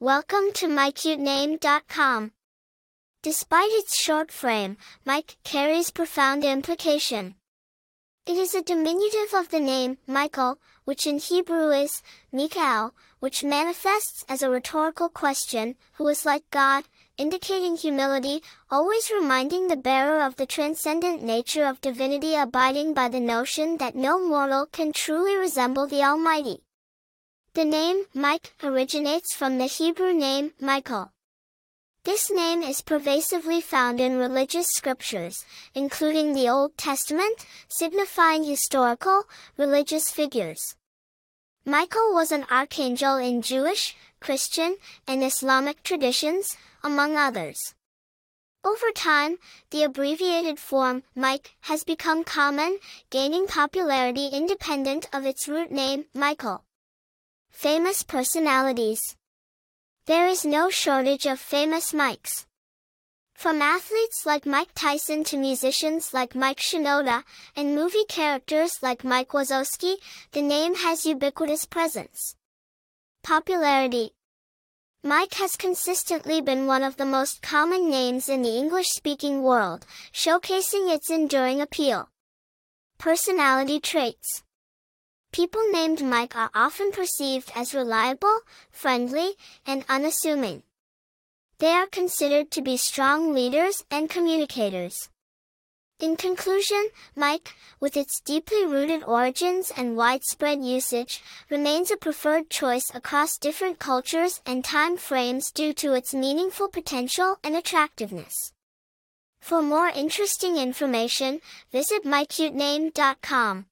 Welcome to mycutename.com. Despite its short frame, Mike carries profound implication. It is a diminutive of the name Michael, which in Hebrew is Mikael, which manifests as a rhetorical question, who is like God, indicating humility, always reminding the bearer of the transcendent nature of divinity abiding by the notion that no mortal can truly resemble the Almighty. The name Mike originates from the Hebrew name Michael. This name is pervasively found in religious scriptures, including the Old Testament, signifying historical, religious figures. Michael was an archangel in Jewish, Christian, and Islamic traditions, among others. Over time, the abbreviated form, Mike, has become common, gaining popularity independent of its root name, Michael. Famous personalities. There is no shortage of famous Mikes. From athletes like Mike Tyson to musicians like Mike Shinoda, and movie characters like Mike Wazowski, the name has ubiquitous presence. Popularity. Mike has consistently been one of the most common names in the English-speaking world, showcasing its enduring appeal. Personality traits. People named Mike are often perceived as reliable, friendly, and unassuming. They are considered to be strong leaders and communicators. In conclusion, Mike, with its deeply rooted origins and widespread usage, remains a preferred choice across different cultures and time frames due to its meaningful potential and attractiveness. For more interesting information, visit mycutename.com.